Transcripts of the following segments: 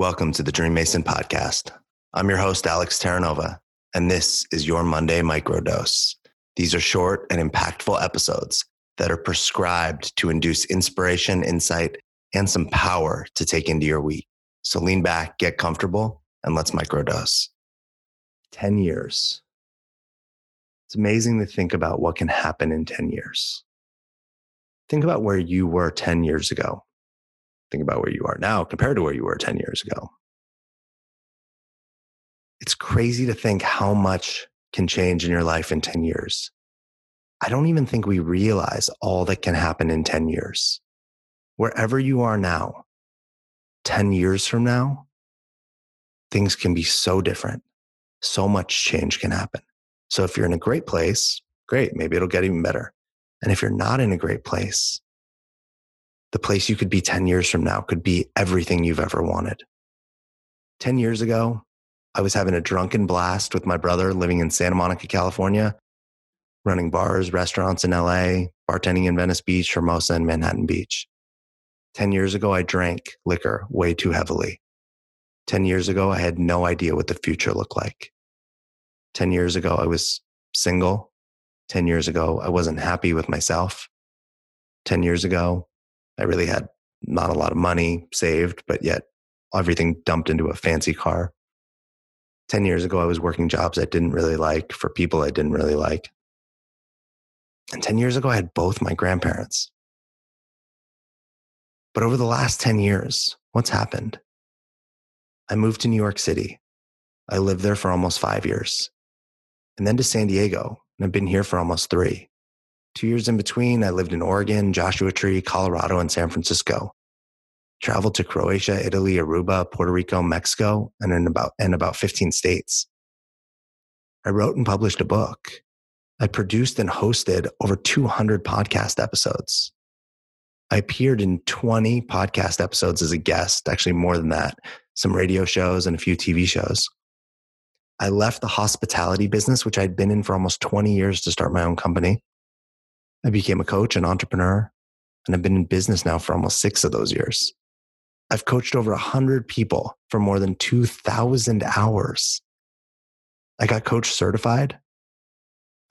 Welcome to the Dream Mason podcast. I'm your host, Alex Terranova, and this is your Monday microdose. These are short and impactful episodes that are prescribed to induce inspiration, insight, and some power to take into your week. So lean back, get comfortable, and let's microdose. 10 years. It's amazing to think about what can happen in 10 years. Think about where you were 10 years ago. Think about where you are now compared to where you were 10 years ago. It's crazy to think how much can change in your life in 10 years. I don't even think we realize all that can happen in 10 years. Wherever you are now, 10 years from now, things can be so different. So much change can happen. So if you're in a great place, great, maybe it'll get even better. And if you're not in a great place, the place you could be 10 years from now could be everything you've ever wanted. 10 years ago, I was having a drunken blast with my brother living in Santa Monica, California, running bars, restaurants in LA, bartending in Venice Beach, Hermosa, and Manhattan Beach. 10 years ago, I drank liquor way too heavily. 10 years ago, I had no idea what the future looked like. 10 years ago, I was single. 10 years ago, I wasn't happy with myself. 10 years ago, I really had not a lot of money saved, but yet everything dumped into a fancy car. 10 years ago, I was working jobs I didn't really like for people I didn't really like. And 10 years ago, I had both my grandparents. But over the last 10 years, what's happened? I moved to New York City. I lived there for almost five years. And then to San Diego, and I've been here for almost three. Two years in between, I lived in Oregon, Joshua Tree, Colorado, and San Francisco traveled to Croatia, Italy, Aruba, Puerto Rico, Mexico, and in about, and about 15 states. I wrote and published a book. I produced and hosted over 200 podcast episodes. I appeared in 20 podcast episodes as a guest, actually more than that, some radio shows and a few TV shows. I left the hospitality business, which I'd been in for almost 20 years to start my own company. I became a coach and entrepreneur, and I've been in business now for almost six of those years. I've coached over 100 people for more than 2,000 hours. I got coach certified.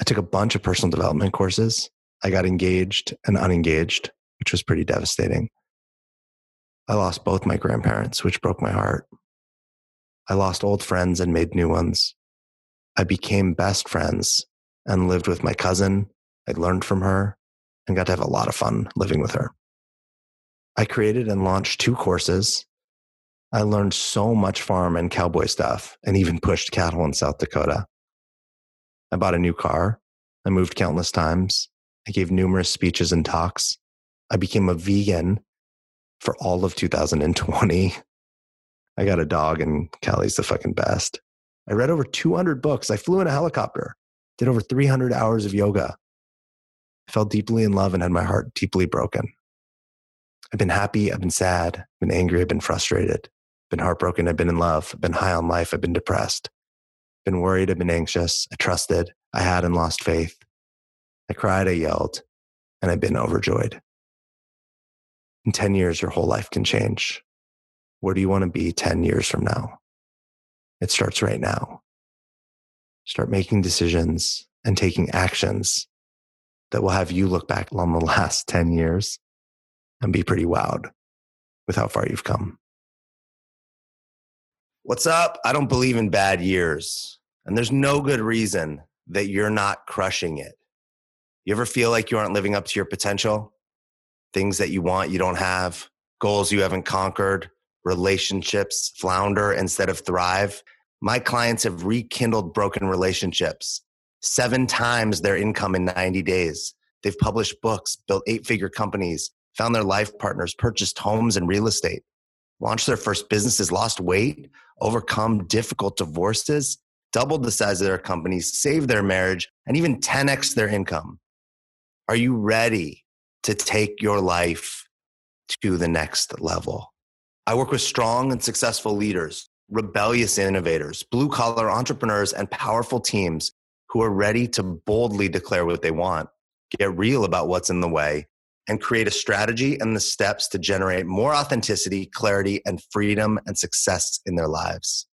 I took a bunch of personal development courses. I got engaged and unengaged, which was pretty devastating. I lost both my grandparents, which broke my heart. I lost old friends and made new ones. I became best friends and lived with my cousin. I learned from her and got to have a lot of fun living with her. I created and launched two courses. I learned so much farm and cowboy stuff and even pushed cattle in South Dakota. I bought a new car. I moved countless times. I gave numerous speeches and talks. I became a vegan for all of 2020. I got a dog and Callie's the fucking best. I read over 200 books. I flew in a helicopter, did over 300 hours of yoga. Fell deeply in love and had my heart deeply broken. I've been happy. I've been sad. I've been angry. I've been frustrated. I've been heartbroken. I've been in love. I've been high on life. I've been depressed. I've been worried. I've been anxious. I trusted. I had and lost faith. I cried. I yelled. And I've been overjoyed. In 10 years, your whole life can change. Where do you want to be 10 years from now? It starts right now. Start making decisions and taking actions that will have you look back on the last 10 years and be pretty wowed with how far you've come. What's up? I don't believe in bad years, and there's no good reason that you're not crushing it. You ever feel like you aren't living up to your potential? Things that you want, you don't have, goals you haven't conquered, relationships flounder instead of thrive. My clients have rekindled broken relationships, seven times their income in 90 days. They've published books, built eight figure companies, found their life partners, purchased homes and real estate, launched their first businesses, lost weight, overcome difficult divorces, doubled the size of their companies, saved their marriage, and even 10x their income. Are you ready to take your life to the next level? I work with strong and successful leaders, rebellious innovators, blue collar entrepreneurs, and powerful teams who are ready to boldly declare what they want, get real about what's in the way, and create a strategy and the steps to generate more authenticity, clarity, and freedom and success in their lives.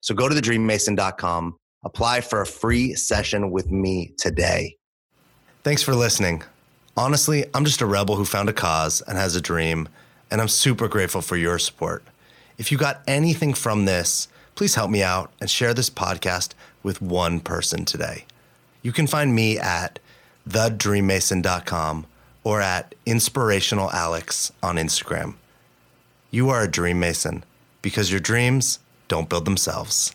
So go to thedreammason.com, apply for a free session with me today. Thanks for listening. Honestly, I'm just a rebel who found a cause and has a dream, and I'm super grateful for your support. If you got anything from this, please help me out and share this podcast with one person today. You can find me at thedreammason.com or at Inspirational Alex on Instagram. You are a dream mason because your dreams don't build themselves.